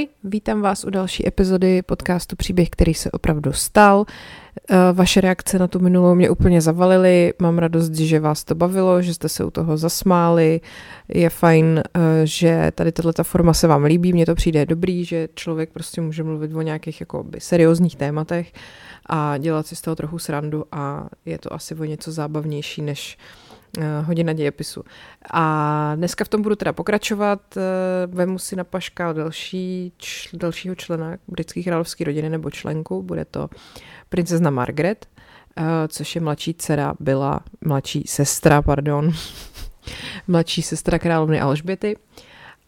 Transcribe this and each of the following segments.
Ahoj, vítám vás u další epizody podcastu Příběh, který se opravdu stal. Eh, vaše reakce na tu minulou mě úplně zavalily. Mám radost, že vás to bavilo, že jste se u toho zasmáli. Je fajn, eh, že tady tato forma se vám líbí. Mně to přijde dobrý, že člověk prostě může mluvit o nějakých jako seriózních tématech a dělat si z toho trochu srandu a je to asi o něco zábavnější, než Eh, hodina dějepisu. A dneska v tom budu teda pokračovat. Eh, vemu si na paška další, čl, dalšího člena britské královské rodiny nebo členku. Bude to princezna Margaret, eh, což je mladší dcera, byla mladší sestra, pardon, mladší sestra královny Alžběty.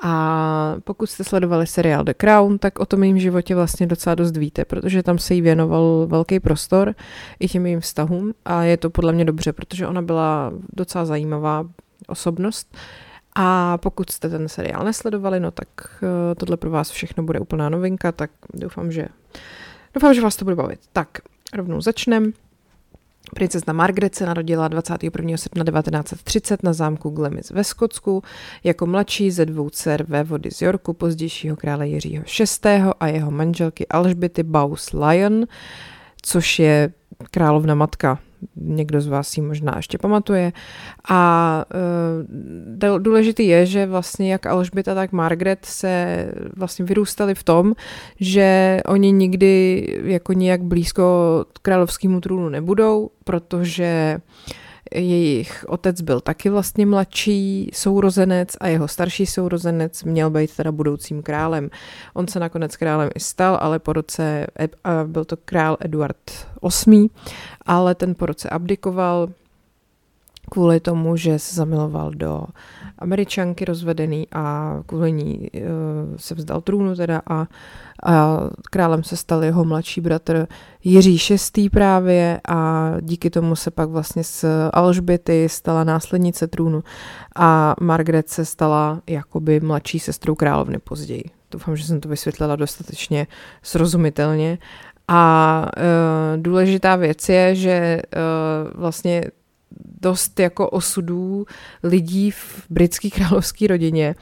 A pokud jste sledovali seriál The Crown, tak o tom jejím životě vlastně docela dost víte, protože tam se jí věnoval velký prostor i těm jejím vztahům a je to podle mě dobře, protože ona byla docela zajímavá osobnost. A pokud jste ten seriál nesledovali, no tak eh, tohle pro vás všechno bude úplná novinka, tak doufám, že, doufám, že vás to bude bavit. Tak, rovnou začneme. Princezna Margaret se narodila 21. srpna 1930 na zámku Glemis ve Skotsku jako mladší ze dvou dcer vody z Yorku pozdějšího krále Jiřího VI. a jeho manželky Alžběty Baus Lyon, což je královna matka někdo z vás si možná ještě pamatuje. A uh, důležitý je, že vlastně jak Alžběta, tak Margaret se vlastně vyrůstali v tom, že oni nikdy jako nějak blízko královskému trůnu nebudou, protože jejich otec byl taky vlastně mladší sourozenec a jeho starší sourozenec měl být teda budoucím králem. On se nakonec králem i stal, ale po roce, byl to král Eduard VIII, ale ten po roce abdikoval kvůli tomu, že se zamiloval do američanky rozvedený a kvůli ní uh, se vzdal trůnu teda a, a králem se stal jeho mladší bratr Jiří VI. právě a díky tomu se pak vlastně z Alžběty stala následnice trůnu a Margaret se stala jakoby mladší sestrou královny později. Doufám, že jsem to vysvětlila dostatečně srozumitelně. A uh, důležitá věc je, že uh, vlastně dost jako osudů lidí v britské královské rodině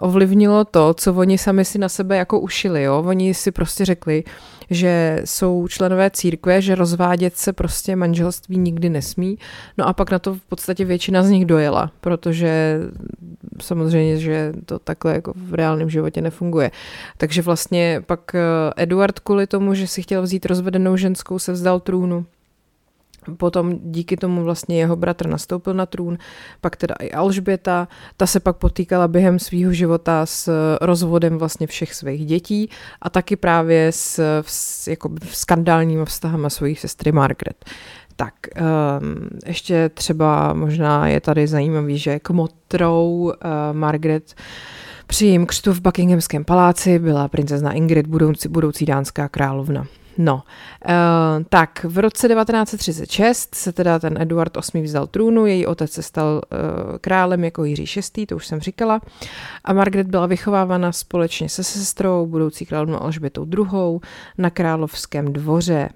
ovlivnilo to, co oni sami si na sebe jako ušili. Jo? Oni si prostě řekli, že jsou členové církve, že rozvádět se prostě manželství nikdy nesmí. No a pak na to v podstatě většina z nich dojela, protože samozřejmě, že to takhle jako v reálném životě nefunguje. Takže vlastně pak eh, Eduard kvůli tomu, že si chtěl vzít rozvedenou ženskou, se vzdal trůnu Potom díky tomu vlastně jeho bratr nastoupil na trůn, pak teda i Alžběta, ta se pak potýkala během svého života s rozvodem vlastně všech svých dětí a taky právě s, s jako skandálníma vztahama svých sestry Margaret. Tak, um, ještě třeba možná je tady zajímavý, že kmotrou uh, Margaret při jejím křtu v Buckinghamském paláci byla princezna Ingrid, budoucí, budoucí dánská královna. No, uh, tak v roce 1936 se teda ten Eduard VIII vzdal trůnu, její otec se stal uh, králem jako Jiří VI, to už jsem říkala, a Margaret byla vychovávána společně se sestrou, budoucí královnou Alžbětou II. na královském dvoře.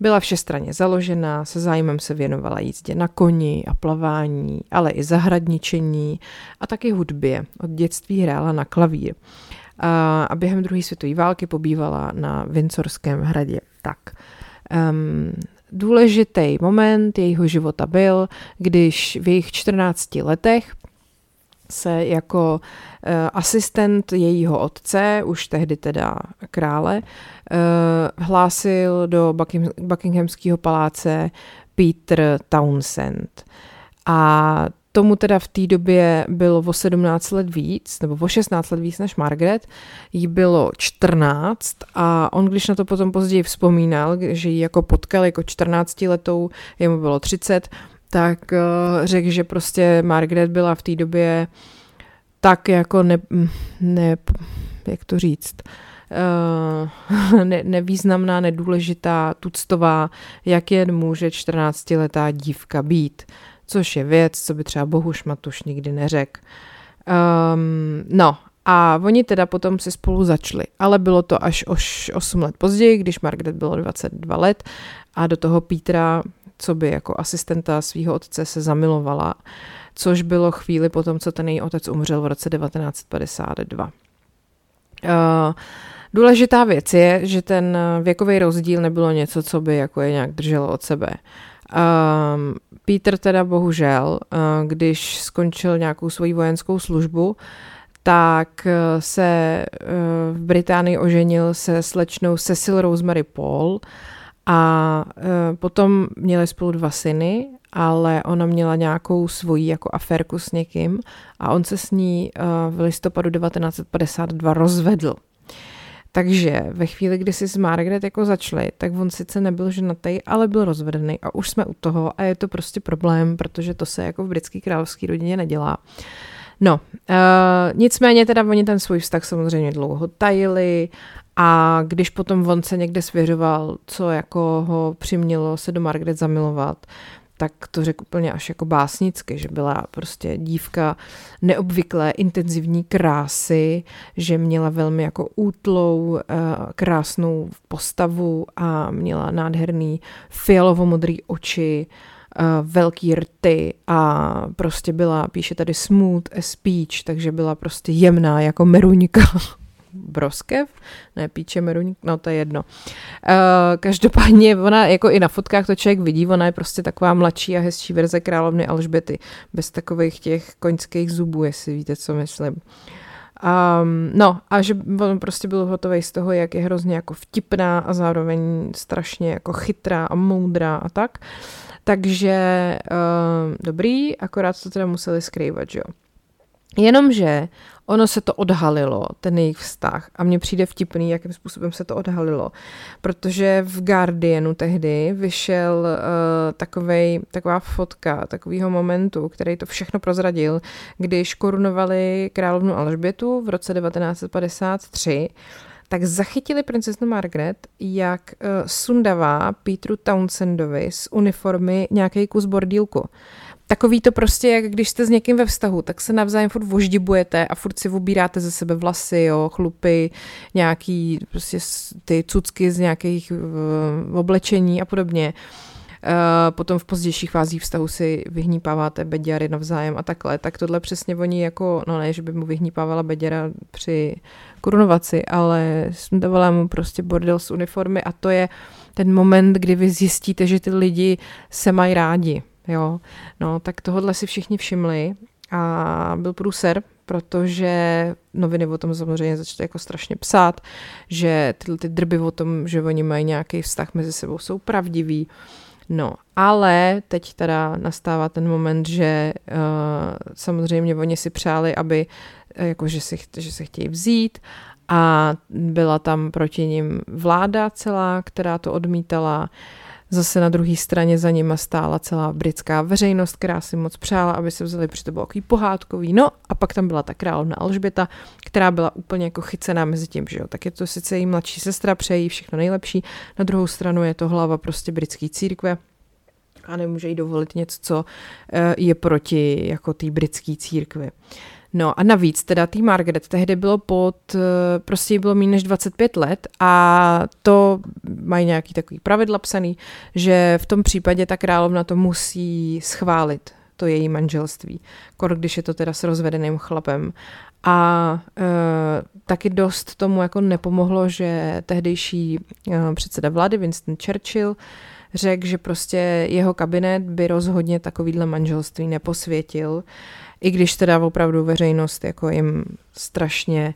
Byla všestranně založená, se zájmem se věnovala jízdě na koni a plavání, ale i zahradničení a taky hudbě. Od dětství hrála na klavír a během druhé světové války pobývala na Windsorském hradě. Tak, um, důležitý moment jejího života byl, když v jejich 14 letech se jako uh, asistent jejího otce, už tehdy teda krále, uh, hlásil do Buckingham, Buckinghamského paláce Peter Townsend. A tomu teda v té době bylo o 17 let víc, nebo o 16 let víc než Margaret, jí bylo 14 a on, když na to potom později vzpomínal, že ji jako potkal jako 14 letou, jemu bylo 30, tak uh, řekl, že prostě Margaret byla v té době tak jako ne, ne jak to říct, uh, ne, nevýznamná, nedůležitá, tuctová, jak jen může 14-letá dívka být což je věc, co by třeba Bohuš Matuš nikdy neřekl. Um, no, a oni teda potom si spolu začali, ale bylo to až už 8 let později, když Margaret bylo 22 let a do toho Petra, co by jako asistenta svého otce se zamilovala, což bylo chvíli potom, co ten její otec umřel v roce 1952. Uh, Důležitá věc je, že ten věkový rozdíl nebylo něco, co by jako je nějak drželo od sebe. Um, Peter teda bohužel, uh, když skončil nějakou svoji vojenskou službu, tak uh, se uh, v Británii oženil se slečnou Cecil Rosemary Paul a uh, potom měli spolu dva syny, ale ona měla nějakou svoji jako aférku s někým a on se s ní uh, v listopadu 1952 rozvedl. Takže ve chvíli, kdy si s Margaret jako začali, tak on sice nebyl ženatý, ale byl rozvedený a už jsme u toho a je to prostě problém, protože to se jako v britské královské rodině nedělá. No, uh, nicméně teda oni ten svůj vztah samozřejmě dlouho tajili a když potom on se někde svěřoval, co jako ho přimělo se do Margaret zamilovat, tak to řekl úplně až jako básnicky, že byla prostě dívka neobvyklé intenzivní krásy, že měla velmi jako útlou, eh, krásnou postavu a měla nádherný fialovo-modrý oči, eh, velký rty a prostě byla, píše tady smooth a speech, takže byla prostě jemná jako meruňka. Broskev, ne Píče Meruň, no to je jedno. Uh, každopádně ona jako i na fotkách to člověk vidí, ona je prostě taková mladší a hezčí verze královny Alžbety, bez takových těch koňských zubů, jestli víte, co myslím. Um, no a že on prostě byl hotový z toho, jak je hrozně jako vtipná a zároveň strašně jako chytrá a moudrá a tak. Takže uh, dobrý, akorát to teda museli skrývat, že jo. Jenomže ono se to odhalilo, ten jejich vztah. A mně přijde vtipný, jakým způsobem se to odhalilo. Protože v Guardianu tehdy vyšel uh, takovej, taková fotka takového momentu, který to všechno prozradil, když korunovali královnu Alžbětu v roce 1953 tak zachytili princeznu Margaret, jak uh, sundavá Petru Townsendovi z uniformy nějaký kus bordílku takový to prostě, jak když jste s někým ve vztahu, tak se navzájem furt voždibujete a furt si obíráte ze sebe vlasy, jo, chlupy, nějaký prostě ty cucky z nějakých uh, oblečení a podobně. Uh, potom v pozdějších fázích vztahu si vyhnípáváte beďary navzájem a takhle, tak tohle přesně oni jako, no ne, že by mu vyhnípávala beďara při korunovaci, ale davala mu prostě bordel z uniformy a to je ten moment, kdy vy zjistíte, že ty lidi se mají rádi, Jo, no tak tohle si všichni všimli a byl průser, protože noviny o tom samozřejmě začaly jako strašně psát, že tyhle ty drby o tom, že oni mají nějaký vztah mezi sebou, jsou pravdivý. No, ale teď teda nastává ten moment, že uh, samozřejmě oni si přáli, aby uh, jako, že, si, že se chtějí vzít a byla tam proti ním vláda celá, která to odmítala. Uh, Zase na druhé straně za nima stála celá britská veřejnost, která si moc přála, aby se vzali, protože to bylo takový pohádkový. No a pak tam byla ta královna Alžběta, která byla úplně jako chycená mezi tím, že jo. Tak je to sice její mladší sestra, přejí všechno nejlepší, na druhou stranu je to hlava prostě britské církve, a nemůže jí dovolit něco, co eh, je proti jako té britské církvi. No a navíc teda tý Margaret tehdy bylo pod, eh, prostě bylo méně než 25 let a to mají nějaký takový pravidla psaný, že v tom případě ta královna to musí schválit, to její manželství, kor když je to teda s rozvedeným chlapem. A e, taky dost tomu jako nepomohlo, že tehdejší e, předseda vlády Winston Churchill řekl, že prostě jeho kabinet by rozhodně takovýhle manželství neposvětil, i když teda opravdu veřejnost jako jim strašně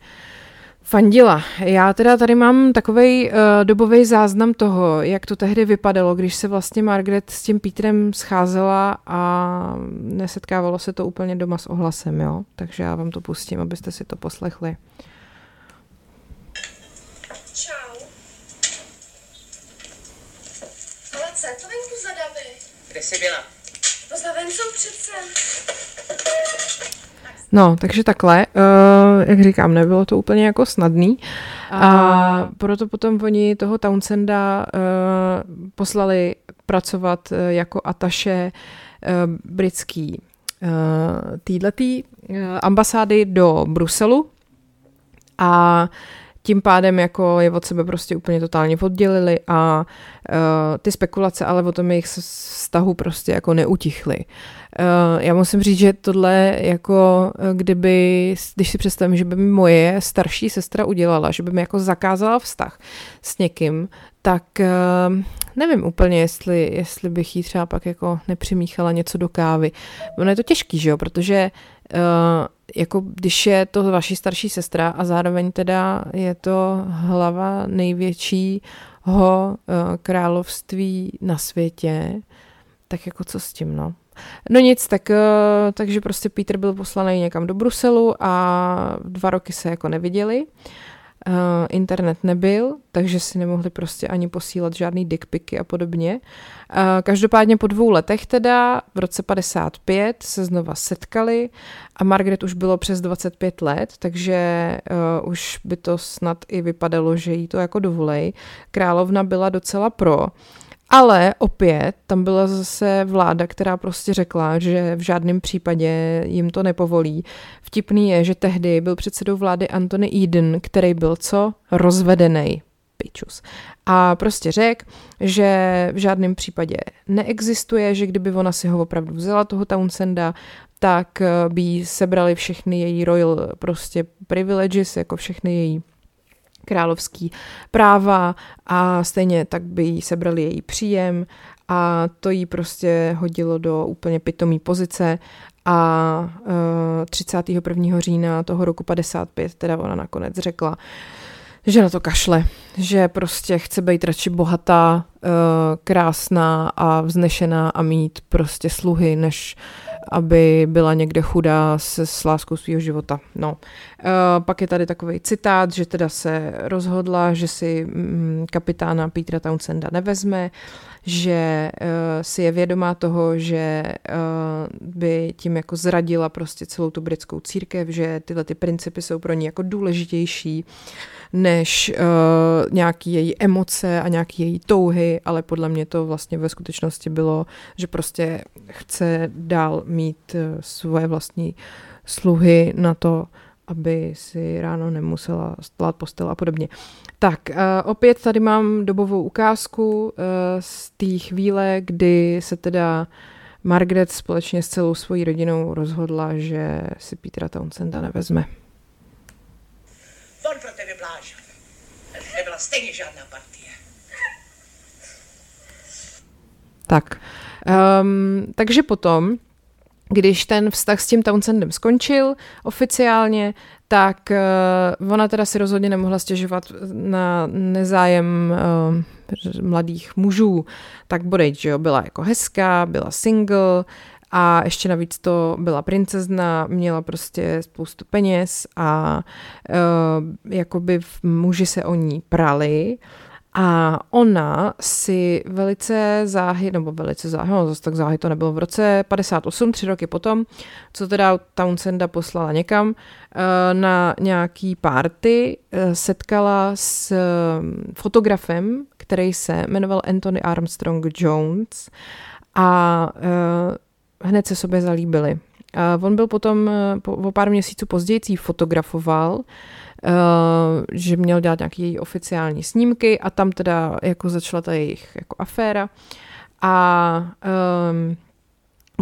fandila. Já teda tady mám takový uh, eh, dobový záznam toho, jak to tehdy vypadalo, když se vlastně Margaret s tím Petrem scházela a nesetkávalo se to úplně doma s ohlasem, jo? Takže já vám to pustím, abyste si to poslechli. Čau. Ale co je to venku za davy? Kde jsi byla? To za přece. No, takže takhle, uh, jak říkám, nebylo to úplně jako snadný. A proto potom oni toho Townsenda uh, poslali pracovat uh, jako ataše uh, britský uh, týhletý uh, ambasády do Bruselu. A tím pádem jako je od sebe prostě úplně totálně oddělili a uh, ty spekulace ale o tom jejich vztahu prostě jako neutichly. Uh, já musím říct, že tohle jako kdyby, když si představím, že by mi moje starší sestra udělala, že by mi jako zakázala vztah s někým, tak uh, nevím úplně, jestli, jestli bych jí třeba pak jako nepřimíchala něco do kávy. Ono je to těžký, že jo, protože uh, jako když je to vaší starší sestra a zároveň teda je to hlava největšího uh, království na světě, tak jako co s tím, no. No nic, tak, uh, takže prostě Peter byl poslaný někam do Bruselu a dva roky se jako neviděli. Uh, Uh, internet nebyl, takže si nemohli prostě ani posílat žádný dickpiky a podobně. Uh, každopádně po dvou letech teda, v roce 55 se znova setkali a Margaret už bylo přes 25 let, takže uh, už by to snad i vypadalo, že jí to jako dovolej. Královna byla docela pro, ale opět tam byla zase vláda, která prostě řekla, že v žádném případě jim to nepovolí. Vtipný je, že tehdy byl předsedou vlády Anthony Eden, který byl co? Rozvedený. Pičus. A prostě řekl, že v žádném případě neexistuje, že kdyby ona si ho opravdu vzala, toho Townsenda, tak by sebrali všechny její royal prostě privileges, jako všechny její královský práva a stejně tak by jí sebrali její příjem a to jí prostě hodilo do úplně pitomý pozice a uh, eh, 31. října toho roku 55 teda ona nakonec řekla, že na to kašle, že prostě chce být radši bohatá, uh, krásná a vznešená a mít prostě sluhy, než aby byla někde chudá s, s láskou svého života. No. Uh, pak je tady takový citát, že teda se rozhodla, že si mm, kapitána Petra Townsenda nevezme, že uh, si je vědomá toho, že uh, by tím jako zradila prostě celou tu britskou církev, že tyhle ty principy jsou pro ní jako důležitější. Uh, než uh, nějaký její emoce a nějaký její touhy, ale podle mě to vlastně ve skutečnosti bylo, že prostě chce dál mít uh, svoje vlastní sluhy na to, aby si ráno nemusela stát postel a podobně. Tak, uh, opět tady mám dobovou ukázku uh, z té chvíle, kdy se teda Margaret společně s celou svojí rodinou rozhodla, že si Petra Townsenda nevezme. Von Bláž. Nebyla stejně žádná partie. Tak. Um, takže potom, když ten vztah s tím Townsendem skončil oficiálně, tak uh, ona teda si rozhodně nemohla stěžovat na nezájem uh, mladých mužů. Tak bodejť, že jo, byla jako hezká, byla single, a ještě navíc to byla princezna, měla prostě spoustu peněz a uh, jakoby muži se o ní prali. A ona si velice záhy, nebo velice záhy, no zase tak záhy to nebylo v roce 58, tři roky potom, co teda Townsenda poslala někam uh, na nějaký party, uh, setkala s fotografem, který se jmenoval Anthony Armstrong Jones. A hned se sobě zalíbili. A on byl potom eh, po, o pár měsíců později fotografoval, uh, že měl dělat nějaké její oficiální snímky a tam teda jako začala ta jejich jako aféra a um,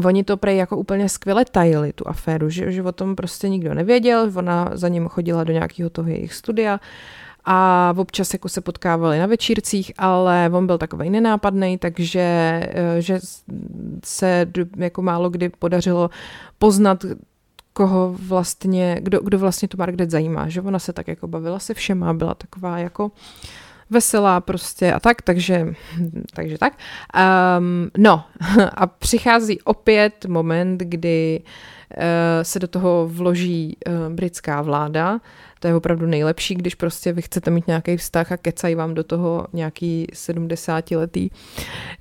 Oni to prej jako úplně skvěle tajili, tu aféru, že, že o tom prostě nikdo nevěděl, ona za ním chodila do nějakého toho jejich studia a občas jako se potkávali na večírcích, ale on byl takový nenápadný, takže eh, že se jako málo kdy podařilo poznat, koho vlastně, kdo, kdo vlastně tu Margaret zajímá, že ona se tak jako bavila se všema, byla taková jako veselá prostě a tak, takže, takže tak. Um, no a přichází opět moment, kdy uh, se do toho vloží uh, britská vláda, to je opravdu nejlepší, když prostě vy chcete mít nějaký vztah a kecají vám do toho nějaký 70-letý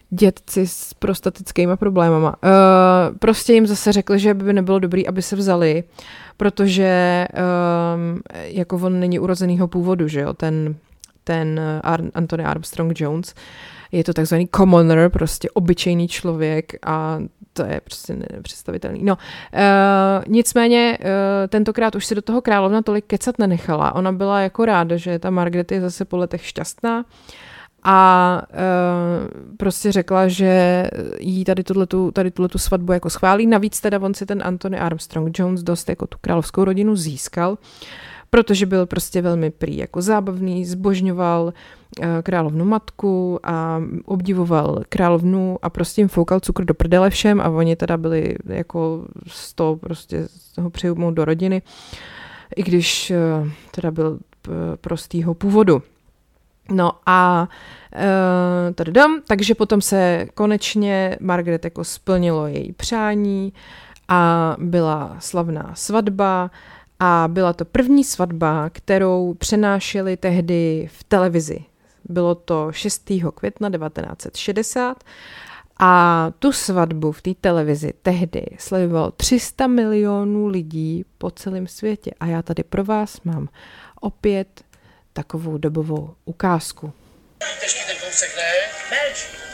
dětci s prostatickými problémama. Uh, prostě jim zase řekli, že by nebylo dobrý, aby se vzali, protože um, jako on není urozenýho původu, že jo, ten, ten Ar- Anthony Armstrong Jones, je to takzvaný commoner, prostě obyčejný člověk a to je prostě nepředstavitelný. No, uh, nicméně uh, tentokrát už si do toho královna tolik kecat nenechala. Ona byla jako ráda, že ta Margaret je zase po letech šťastná a uh, prostě řekla, že jí tady tuhletu, tady tuhletu svatbu jako schválí. Navíc teda on si ten Anthony Armstrong Jones dost jako tu královskou rodinu získal, protože byl prostě velmi prý jako zábavný, zbožňoval uh, královnu matku a obdivoval královnu a prostě jim foukal cukr do prdele všem a oni teda byli jako z toho prostě z toho přijmout do rodiny, i když uh, teda byl prostýho původu. No a tady dom, takže potom se konečně Margaret jako splnilo její přání a byla slavná svatba a byla to první svatba, kterou přenášeli tehdy v televizi. Bylo to 6. května 1960 a tu svatbu v té televizi tehdy sledovalo 300 milionů lidí po celém světě. A já tady pro vás mám opět takovou dobovou ukázku. Těžký ten kousek, ne? Melč,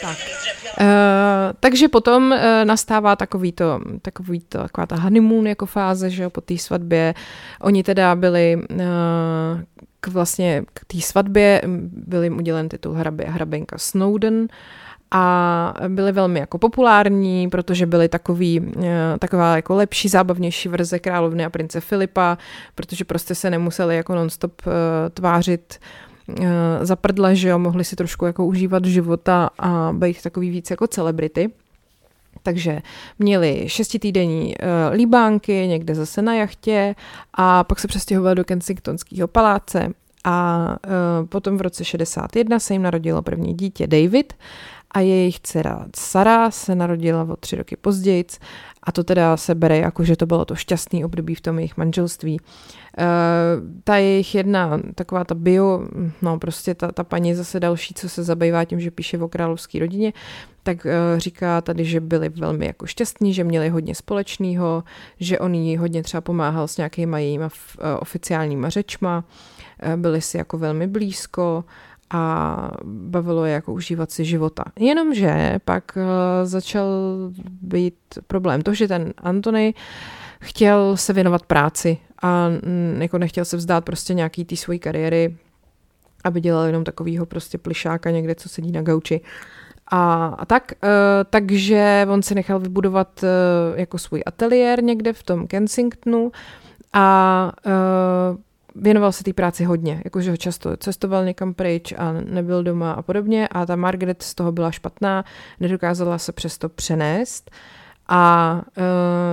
tak. Uh, takže potom uh, nastává takový to, takový to, taková ta honeymoon jako fáze, že jo, po té svatbě. Oni teda byli uh, k vlastně k té svatbě, byl jim udělen titul hrabě, hraběnka Snowden a byly velmi jako populární, protože byly takový, taková jako lepší, zábavnější verze královny a prince Filipa, protože prostě se nemuseli jako nonstop tvářit Eh, zaprdle, že jo, mohli si trošku jako užívat života a být takový víc jako celebrity. Takže měli šestitýdenní uh, líbánky, někde zase na jachtě a pak se přestěhovali do Kensingtonského paláce a uh, potom v roce 61 se jim narodilo první dítě David a jejich dcera Sara se narodila o tři roky později a to teda se bere jako, že to bylo to šťastný období v tom jejich manželství. Uh, ta jejich jedna, taková ta bio, no prostě ta, ta paní zase další, co se zabývá tím, že píše o královské rodině, tak uh, říká tady, že byli velmi jako šťastní, že měli hodně společného, že on jí hodně třeba pomáhal s nějakýma jejíma uh, oficiálníma řečma, byli si jako velmi blízko, a bavilo je jako užívat si života. Jenomže pak začal být problém to, že ten Antony chtěl se věnovat práci a jako nechtěl se vzdát prostě nějaký té svojí kariéry, aby dělal jenom takovýho prostě plišáka někde, co sedí na gauči. A, a tak, uh, takže on si nechal vybudovat uh, jako svůj ateliér někde v tom Kensingtonu a uh, věnoval se té práci hodně, jakože ho často cestoval někam pryč a nebyl doma a podobně. A ta Margaret z toho byla špatná, nedokázala se přesto přenést a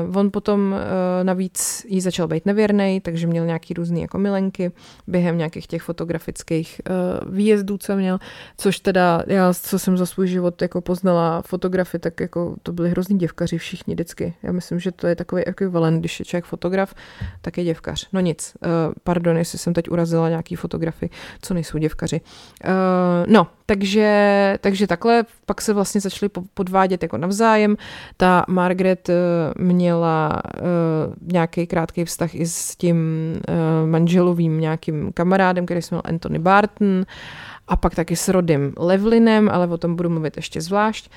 uh, on potom uh, navíc jí začal být nevěrný, takže měl nějaký různý jako milenky během nějakých těch fotografických uh, výjezdů, co měl, což teda já, co jsem za svůj život jako poznala fotografy, tak jako to byly hrozný děvkaři všichni vždycky. Já myslím, že to je takový ekvivalent, když je člověk fotograf, tak je děvkař. No nic, uh, pardon, jestli jsem teď urazila nějaký fotografy, co nejsou děvkaři. Uh, no, takže, takže takhle pak se vlastně začali podvádět jako navzájem. Ta Margaret eh, měla uh, nějaký krátký vztah i s tím uh, manželovým nějakým kamarádem, který se jmenoval Anthony Barton a pak taky s Rodem Levlinem, ale o tom budu mluvit ještě zvlášť.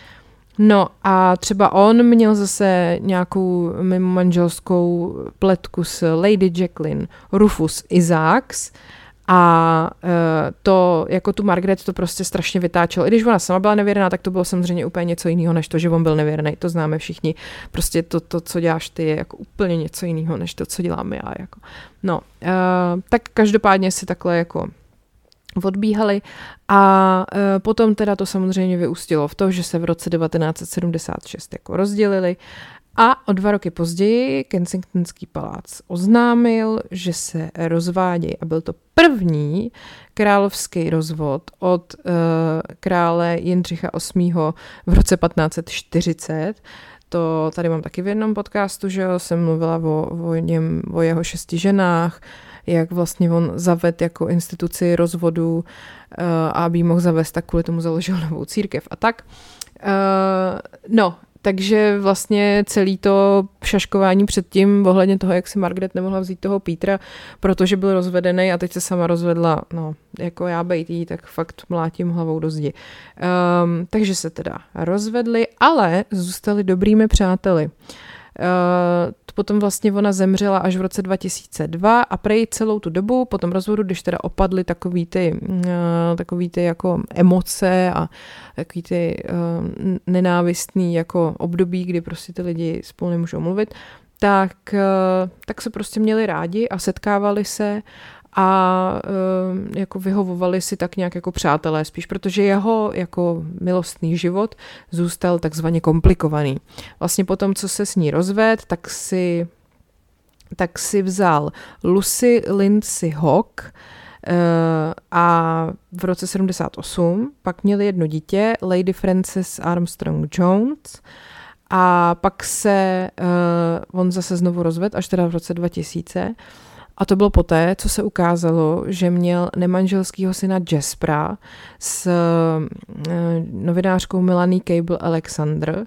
No a třeba on měl zase nějakou mimo manželskou pletku s Lady Jacqueline Rufus Isaacs, a uh, to, jako tu Margaret to prostě strašně vytáčelo. I když ona sama byla nevěrná, tak to bylo samozřejmě úplně něco jiného, než to, že on byl nevěrný. To známe všichni. Prostě to, to co děláš ty, je jako úplně něco jiného, než to, co dělám já. Jako. No, uh, tak každopádně si takhle jako odbíhali a uh, potom teda to samozřejmě vyústilo v to, že se v roce 1976 jako rozdělili a o dva roky později Kensingtonský palác oznámil, že se rozvádějí a byl to první královský rozvod od uh, krále Jindřicha VIII. v roce 1540. to tady mám taky v jednom podcastu, že jo, jsem mluvila o, o, něm, o jeho šesti ženách, jak vlastně on zaved jako instituci rozvodu uh, aby mohl zavést, tak kvůli tomu založil novou církev a tak. Uh, no, takže vlastně celý to šaškování předtím ohledně toho, jak si Margaret nemohla vzít toho Petra, protože byl rozvedený a teď se sama rozvedla, no, jako já bejt jí, tak fakt mlátím hlavou do zdi. Um, takže se teda rozvedli, ale zůstali dobrými přáteli. Uh, potom vlastně ona zemřela až v roce 2002 a prej celou tu dobu po tom rozvodu, když teda opadly takový ty, uh, takový ty jako emoce a takový ty uh, nenávistný jako období, kdy prostě ty lidi spolu nemůžou mluvit, tak, tak se prostě měli rádi a setkávali se a uh, jako vyhovovali si tak nějak jako přátelé spíš, protože jeho jako milostný život zůstal takzvaně komplikovaný. Vlastně po tom, co se s ní rozved, tak si, tak si vzal Lucy Lindsay Hawk, uh, a v roce 78 pak měli jedno dítě, Lady Frances Armstrong Jones, a pak se uh, on zase znovu rozvedl, až teda v roce 2000. A to bylo poté, co se ukázalo, že měl nemanželského syna Jaspera s uh, novinářkou Melanie Cable Alexander.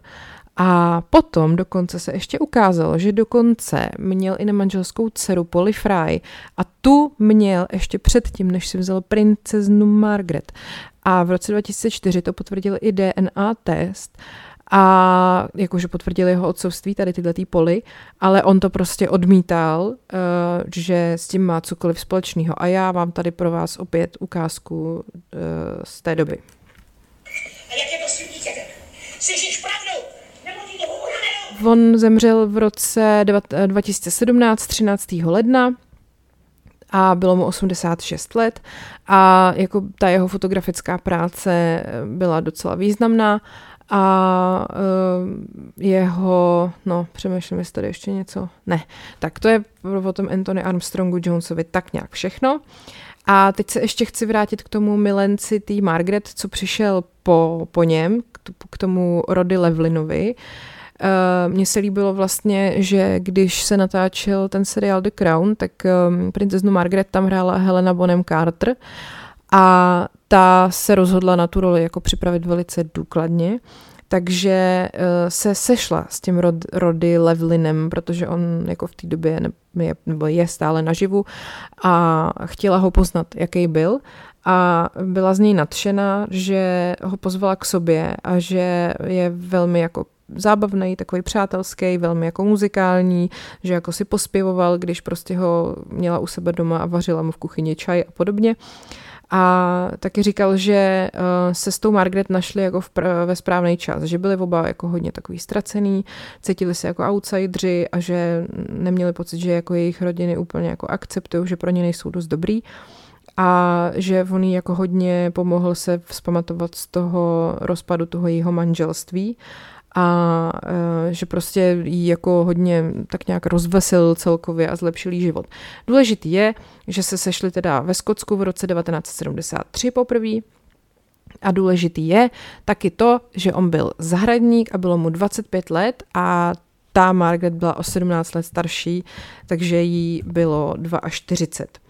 A potom dokonce se ještě ukázalo, že dokonce měl i nemanželskou dceru Polly Fry a tu měl ještě předtím, než si vzal princeznu Margaret. A v roce 2004 to potvrdil i DNA test a jakože potvrdili jeho otcovství, tady tyhle tý poli, ale on to prostě odmítal, uh, že s tím má cokoliv společného. A já mám tady pro vás opět ukázku uh, z té doby. A jak je to dítětem? Slyšíš pravdu? On zemřel v roce 2017, 13. ledna a bylo mu 86 let a jako ta jeho fotografická práce byla docela významná a uh, jeho, no přemýšlím, jestli tady ještě něco, ne, tak to je o tom Anthony Armstrongu Jonesovi tak nějak všechno. A teď se ještě chci vrátit k tomu milenci tý Margaret, co přišel po, po něm, k tomu Rody Levlinovi. Uh, Mně se líbilo vlastně, že když se natáčel ten seriál The Crown, tak um, princeznu Margaret tam hrála Helena Bonham Carter a ta se rozhodla na tu roli jako připravit velice důkladně. Takže uh, se sešla s tím Rod, Rody Levlinem, protože on jako v té době je, nebo je stále naživu a chtěla ho poznat, jaký byl a byla z něj nadšená, že ho pozvala k sobě a že je velmi jako zábavný, takový přátelský, velmi jako muzikální, že jako si pospěvoval, když prostě ho měla u sebe doma a vařila mu v kuchyni čaj a podobně. A taky říkal, že uh, se s tou Margaret našli jako v ve správný čas, že byli oba jako hodně takový ztracený, cítili se jako outsidři a že neměli pocit, že jako jejich rodiny úplně jako akceptují, že pro ně nejsou dost dobrý. A že on jí jako hodně pomohl se vzpamatovat z toho rozpadu toho jejího manželství a e, že prostě jí jako hodně tak nějak rozveselil celkově a zlepšil jí život. Důležitý je, že se sešli teda ve Skotsku v roce 1973 poprvé a důležitý je taky to, že on byl zahradník a bylo mu 25 let a ta Margaret byla o 17 let starší, takže jí bylo 42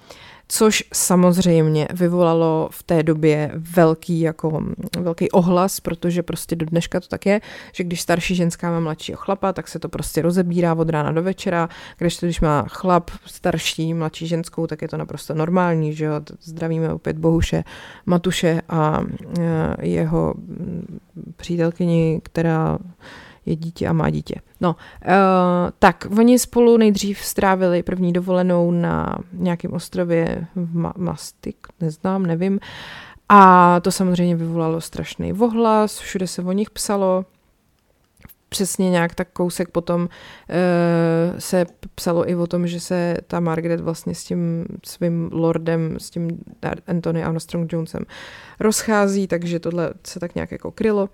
což samozřejmě vyvolalo v té době velký, jako, velký ohlas, protože prostě do dneška to tak je, že když starší ženská má mladšího chlapa, tak se to prostě rozebírá od rána do večera, když to, když má chlap starší, mladší ženskou, tak je to naprosto normální, že jo, zdravíme opět Bohuše, Matuše a e, jeho přítelkyni, která je dítě a má dítě. No, uh, tak oni spolu nejdřív strávili první dovolenou na nějakém ostrově v Ma- Mastik, neznám, nevím. A to samozřejmě vyvolalo strašný vohlas, všude se o nich psalo, přesně nějak tak kousek potom uh, se psalo i o tom, že se ta Margaret vlastně s tím svým lordem, s tím Anthony Armstrong Jonesem rozchází, takže tohle se tak nějak jako krylo.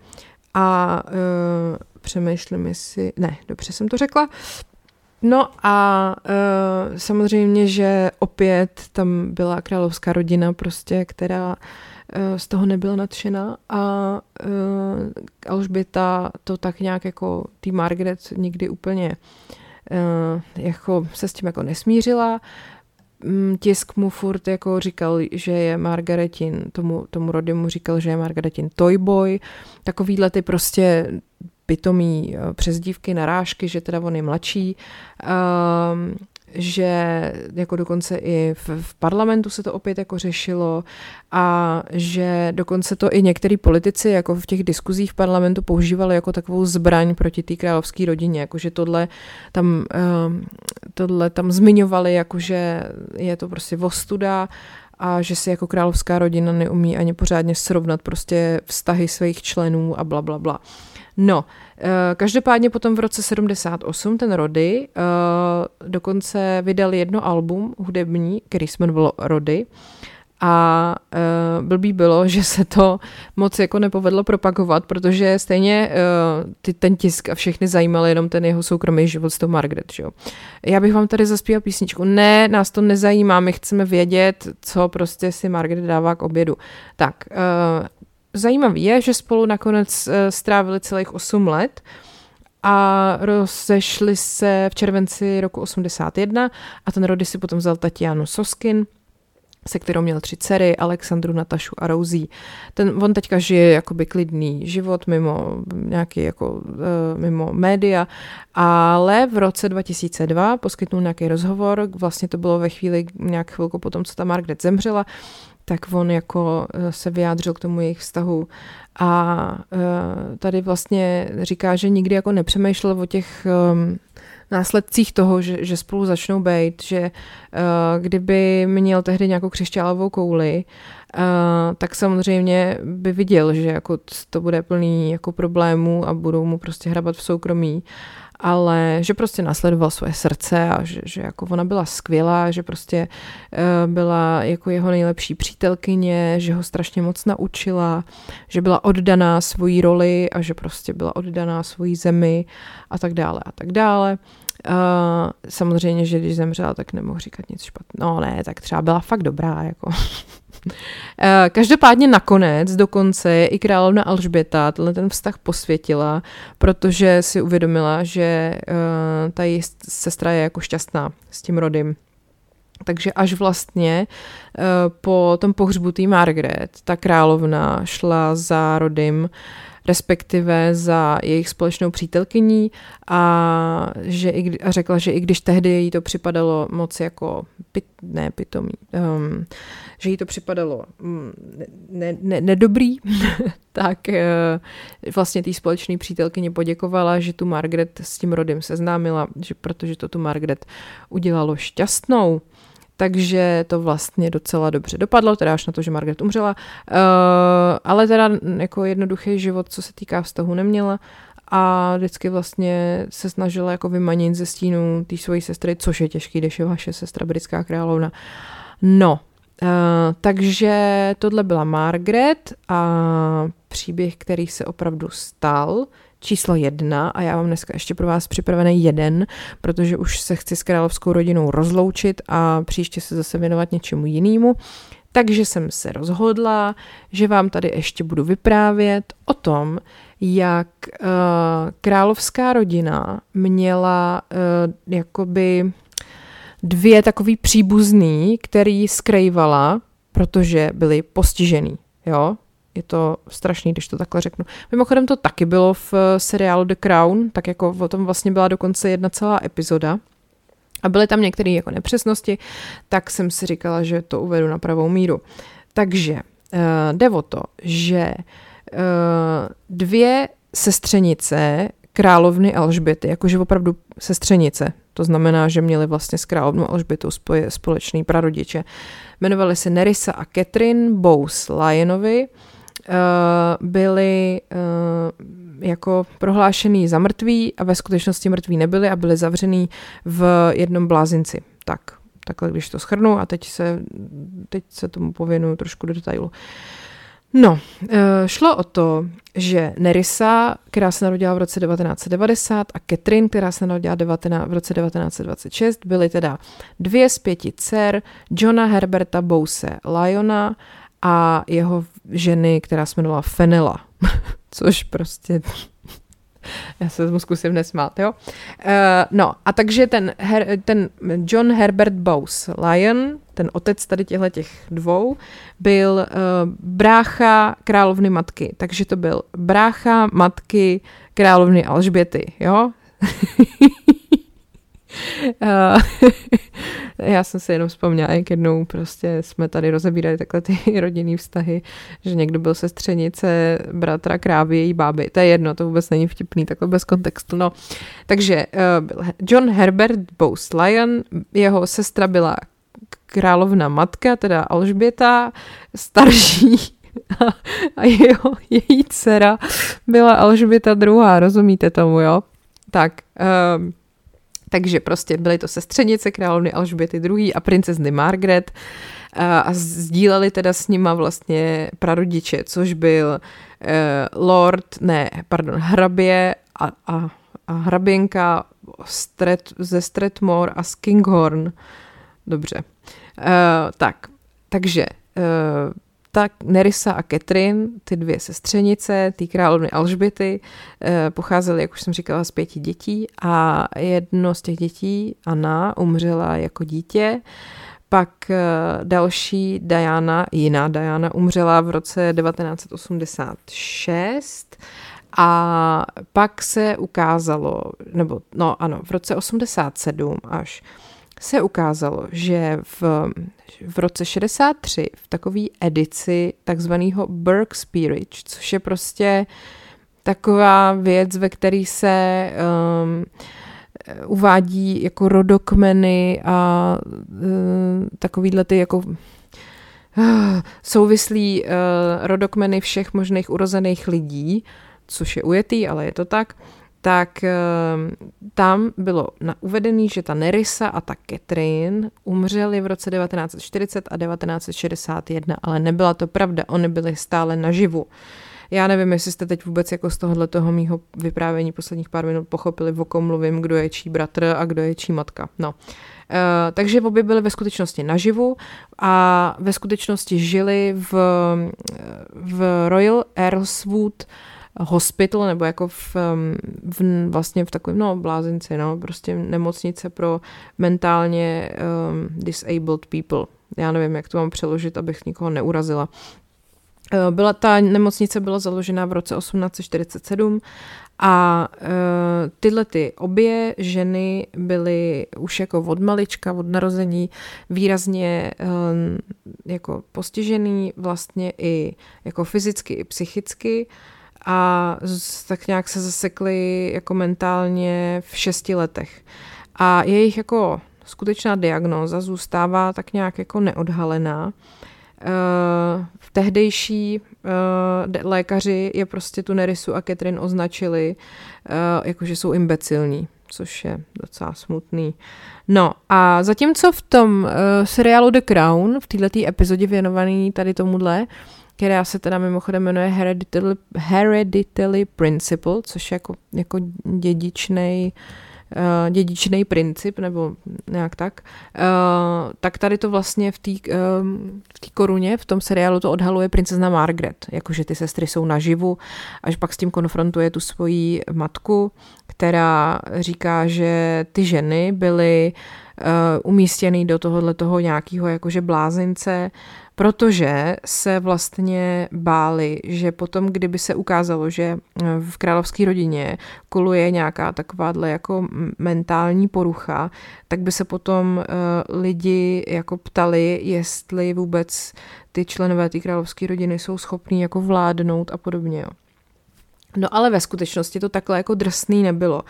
A uh, přemýšlím, jestli... Ne, dobře jsem to řekla. No a uh, samozřejmě, že opět tam byla královská rodina prostě, která uh, z toho nebyla nadšená a uh, Alžběta to tak nějak jako tý Margaret nikdy úplně uh, jako se s tím jako nesmířila. Mm, tisk mu furt jako říkal, že je Margaretin, tomu, tomu mu říkal, že je Margaretin toyboy, takovýhle ty prostě pitomý eh, přezdívky, narážky, že teda on je mladší, um, že jako dokonce i v, v parlamentu se to opět jako řešilo a že dokonce to i některý politici jako v těch diskuzích v parlamentu používali jako takovou zbraň proti té královské rodině, jakože tohle tam, um, tohle tam zmiňovali, jakože je to prostě vostuda a že si jako královská rodina neumí ani pořádně srovnat prostě vztahy svých členů a bla, bla, bla. No, eh, každopádně potom v roce 78 ten Rody eh, dokonce vydal jedno album hudební, který se jmenovalo Rody a uh, blbý bylo, že se to moc jako nepovedlo propagovat, protože stejně uh, ty, ten tisk a všechny zajímal jenom ten jeho soukromý život s tou Margaret, že jo. Já bych vám tady zaspíval písničku. Ne, nás to nezajímá, my chceme vědět, co prostě si Margaret dává k obědu. Tak, uh, zajímavý je, že spolu nakonec uh, strávili celých 8 let a rozešli se v červenci roku 81 a ten Rody si potom vzal Tatianu Soskin, se kterou měl tři dcery, Alexandru, Natašu a Rousí. Ten, on teďka žije jakoby klidný život mimo nějaký jako uh, mimo média, ale v roce 2002 poskytnul nějaký rozhovor, vlastně to bylo ve chvíli nějak chvilku potom, co ta Margaret zemřela, tak on jako eh, se vyjádřil k tomu jejich vztahu. A uh, tady vlastně říká, že nikdy jako nepřemýšlel o těch um, následcích toho, že, že spolu začnou být, že uh, kdyby měl tehdy nějakou křišťálovou kouli, tak samozřejmě by viděl, že jako to bude plný jako problémů a budou mu prostě hrabat v soukromí ale že prostě nasledoval svoje srdce a že, že jako ona byla skvělá, že prostě uh, byla jako jeho nejlepší přítelkyně, že ho strašně moc naučila, že byla oddaná svojí roli a že prostě byla oddaná svojí zemi a tak dále a tak dále. Uh, samozřejmě, že když zemřela, tak nemohl říkat nic špatného. No ne, tak třeba byla fakt dobrá. Jako. uh, každopádně nakonec, dokonce i královna Alžběta tenhle ten vztah posvětila, protože si uvědomila, že uh, ta její sestra je jako šťastná s tím rodem. Takže až vlastně uh, po tom pohřbu té Margaret, ta královna šla za rodem respektive za jejich společnou přítelkyní a, že i, a řekla, že i když tehdy jí to připadalo moc jako, pit, ne pitomý, um, že jí to připadalo um, ne, ne, nedobrý, tak uh, vlastně té společné přítelkyně poděkovala, že tu Margaret s tím rodem seznámila, že protože to tu Margaret udělalo šťastnou takže to vlastně docela dobře dopadlo, teda až na to, že Margaret umřela, uh, ale teda jako jednoduchý život, co se týká vztahu, neměla a vždycky vlastně se snažila jako vymanit ze stínu té své sestry, což je těžký, když je vaše sestra britská královna. No, Uh, takže tohle byla Margaret a příběh, který se opravdu stal číslo jedna a já mám dneska ještě pro vás připravený jeden, protože už se chci s královskou rodinou rozloučit a příště se zase věnovat něčemu jinému. Takže jsem se rozhodla, že vám tady ještě budu vyprávět o tom, jak uh, královská rodina měla uh, jakoby dvě takový příbuzný, který skrývala, protože byli postižený. Jo? Je to strašný, když to takhle řeknu. Mimochodem to taky bylo v eh, seriálu The Crown, tak jako o tom vlastně byla dokonce jedna celá epizoda. A byly tam některé jako nepřesnosti, tak jsem si říkala, že to uvedu na pravou míru. Takže uh, jde o to, že uh, dvě sestřenice královny Alžběty, jakože opravdu sestřenice, to znamená, že měli vlastně s královnou Alžbětou společný prarodiče, jmenovali se Nerissa a Catherine Bowes Lyonovi, Eh, byli uh, jako prohlášený za mrtví a ve skutečnosti mrtví nebyli a byli zavřený v jednom blázinci. Tak, takhle když to schrnu a teď se, teď se tomu pověnuju trošku do detailu. No, eh, šlo o to, že Nerissa, která se narodila v roce 1990 a Catherine, která se narodila v roce 1926, byly teda dvě z pěti dcer Johna Herberta Bouse Lyona a jeho ženy, která se jmenovala Fenela, což prostě já se mu zkusím nesmát, jo. Uh, no a takže ten, her, ten John Herbert Bowes Lyon, ten otec tady těchto těch dvou, byl uh, brácha královny matky, takže to byl brácha matky královny Alžběty, jo. uh, já jsem si jenom vzpomněla, jak jednou prostě jsme tady rozebírali takhle ty rodinný vztahy, že někdo byl sestřenice bratra krávy, její báby. To je jedno, to vůbec není vtipný, takhle bez kontextu. No. Takže uh, byl John Herbert Bose Lyon, jeho sestra byla královna matka, teda Alžběta, starší a, a jeho, její dcera byla Alžběta druhá, rozumíte tomu, jo? Tak, um, takže prostě byly to sestřenice královny Alžběty II. a princezny Margaret a, sdíleli teda s nima vlastně prarodiče, což byl uh, lord, ne, pardon, hrabě a, a, a hraběnka Stret, ze Stretmore a z Kinghorn. Dobře. Uh, tak, takže uh, tak Nerissa a Catherine, ty dvě sestřenice, ty královny Alžběty, eh, pocházely, jak už jsem říkala, z pěti dětí a jedno z těch dětí, Anna, umřela jako dítě. Pak eh, další Diana, jiná Diana, umřela v roce 1986 a pak se ukázalo, nebo no ano, v roce 87 až se ukázalo, že v, v roce 63 v takové edici takzvaného Burke Spirit, což je prostě taková věc, ve které se um, uvádí jako rodokmeny a uh, takovýhle ty jako uh, souvislí uh, rodokmeny všech možných urozených lidí, což je ujetý, ale je to tak, tak ehm, tam bylo uvedený, že ta Nerissa a ta Catherine umřely v roce 1940 a 1961, ale nebyla to pravda, oni byly stále naživu. Já nevím, jestli jste teď vůbec jako z tohohle toho mýho vyprávění posledních pár minut pochopili, o kom mluvím, kdo je čí bratr a kdo je čí matka. No. Uh, takže obě byly ve skutečnosti naživu a ve skutečnosti žili v, v Royal Earlswood hospital, nebo jako v, v vlastně v takovém, no, blázinci, no, prostě nemocnice pro mentálně um, disabled people. Já nevím, jak to mám přeložit, abych nikoho neurazila. Eh, byla ta nemocnice byla založena v roce 1847 a uh, tyhle ty obě ženy byly už jako od malička, od narození výrazně um, jako postižený vlastně i jako fyzicky i psychicky. Uh, a tak nějak se zasekli jako mentálně v šesti letech. A jejich jako skutečná diagnóza zůstává tak nějak jako neodhalená. Uh, tehdejší uh, lékaři je prostě tu Nerisu a Catherine označili, uh, jakože jsou imbecilní, což je docela smutný. No a zatímco v tom uh, seriálu The Crown, v této epizodě věnovaný tady tomuhle, uh, která se teda mimochodem jmenuje Hereditary, Hereditary Principle, což je jako, jako dědičnej uh, dědičný princip, nebo nějak tak, uh, tak tady to vlastně v té uh, v tý koruně, v tom seriálu to odhaluje princezna Margaret, jakože ty sestry jsou naživu, až pak s tím konfrontuje tu svoji matku, která říká, že ty ženy byly uh, umístěny do tohohle toho nějakého jakože blázince, protože se vlastně báli, že potom, kdyby se ukázalo, že eh, v královské rodině koluje nějaká takováhle jako mentální porucha, tak by se potom uh, lidi jako ptali, jestli vůbec ty členové té královské rodiny jsou schopní jako vládnout a podobně. No ale ve skutečnosti to takhle jako drsný nebylo.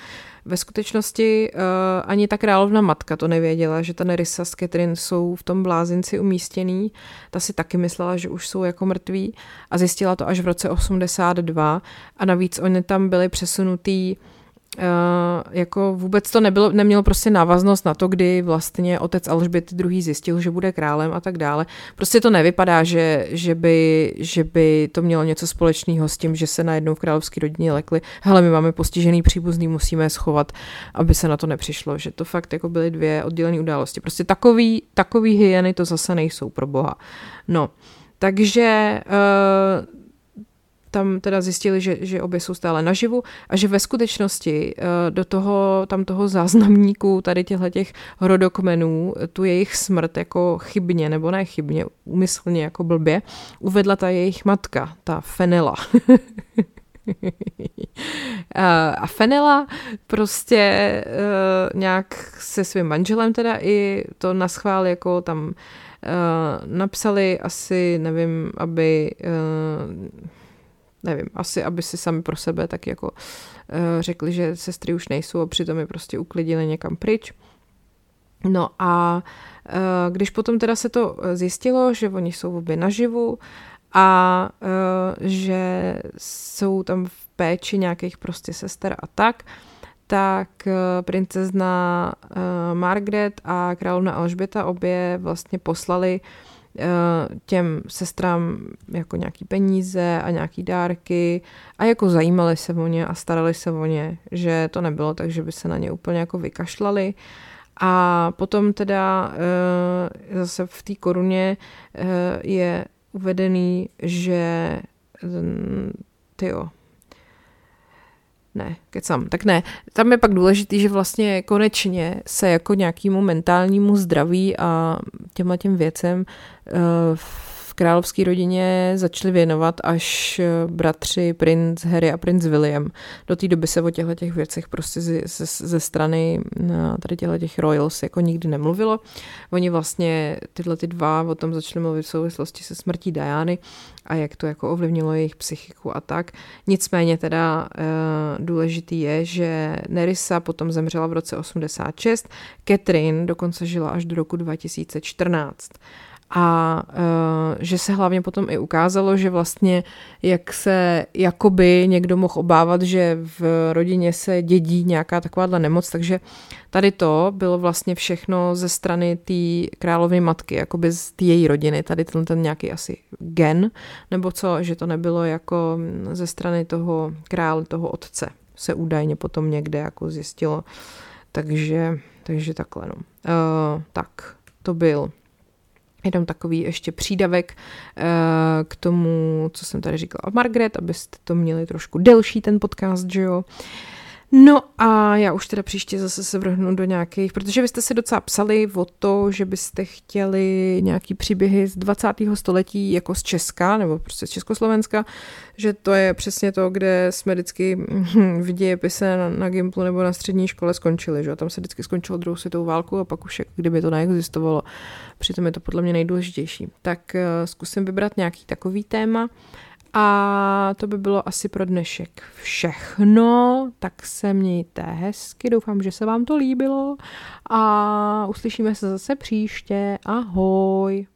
Ve skutečnosti uh, ani ta královna matka to nevěděla, že ta Nerissa s Catherine jsou v tom blázinci umístěný. Ta si taky myslela, že už jsou jako mrtví a zjistila to až v roce 82 a navíc oni tam byli přesunutý Uh, jako vůbec to nebylo, nemělo prostě návaznost na to, kdy vlastně otec Alžbět II. zjistil, že bude králem a tak dále. Prostě to nevypadá, že, že, by, že by to mělo něco společného s tím, že se najednou v královské rodině lekli. Hele, my máme postižený příbuzný, musíme je schovat, aby se na to nepřišlo. Že to fakt jako byly dvě oddělené události. Prostě takový, takový hyeny to zase nejsou pro boha. No, takže uh, tam teda zjistili, že, že obě jsou stále naživu a že ve skutečnosti uh, do toho, tam toho záznamníku tady těchto těch rodokmenů tu jejich smrt jako chybně, nebo ne chybně, úmyslně jako blbě, uvedla ta jejich matka, ta Fenela. a Fenela prostě uh, nějak se svým manželem teda i to naschvál jako tam napsali asi, nevím, aby nevím, asi aby si sami pro sebe tak jako uh, řekli, že sestry už nejsou a přitom je prostě uklidili někam pryč. No a uh, když potom teda se to zjistilo, že oni jsou obě naživu a uh, že jsou tam v péči nějakých prostě sester a tak, tak princezna Margaret a královna Alžběta obě vlastně poslali Eh, těm sestrám jako nějaký peníze a nějaký dárky a jako zajímali se o ně a starali se o ně, že to nebylo tak, že by se na ně úplně jako vykašlali. A potom teda eh, zase v té koruně eh, je uvedený, že mm, tyjo, ne, kecam, tak ne. Tam je pak důležitý, že vlastně konečně se jako nějakému mentálnímu zdraví a těmhle těm věcem uh, královské rodině začali věnovat až bratři princ Harry a princ William. Do té doby se o těchto těch věcech prostě ze, ze, ze strany tady těchto těch royals jako nikdy nemluvilo. Oni vlastně tyhle ty dva o tom začali mluvit v souvislosti se smrtí Diany a jak to jako ovlivnilo jejich psychiku a tak. Nicméně teda e, důležitý je, že Nerissa potom zemřela v roce 86, Catherine dokonce žila až do roku 2014 a uh, že se hlavně potom i ukázalo, že vlastně jak se jakoby někdo mohl obávat, že v rodině se dědí nějaká takováhle nemoc, takže tady to bylo vlastně všechno ze strany té královny matky, jakoby z té její rodiny, tady ten, ten nějaký asi gen, nebo co, že to nebylo jako ze strany toho krále, toho otce, se údajně potom někde jako zjistilo. Takže, takže takhle no. Uh, tak, to byl Jenom takový ještě přídavek uh, k tomu, co jsem tady říkala o Margaret, abyste to měli trošku delší ten podcast, že jo. No a já už teda příště zase se vrhnu do nějakých, protože vy jste si docela psali o to, že byste chtěli nějaký příběhy z 20. století jako z Česka, nebo prostě z Československa, že to je přesně to, kde jsme vždycky v dějepise na, na Gimplu nebo na střední škole skončili, že tam se vždycky skončilo druhou světovou válku a pak už kdyby to neexistovalo. Přitom je to podle mě nejdůležitější. Tak uh, zkusím vybrat nějaký takový téma. A to by bylo asi pro dnešek všechno, tak se mějte hezky, doufám, že se vám to líbilo a uslyšíme se zase příště. Ahoj!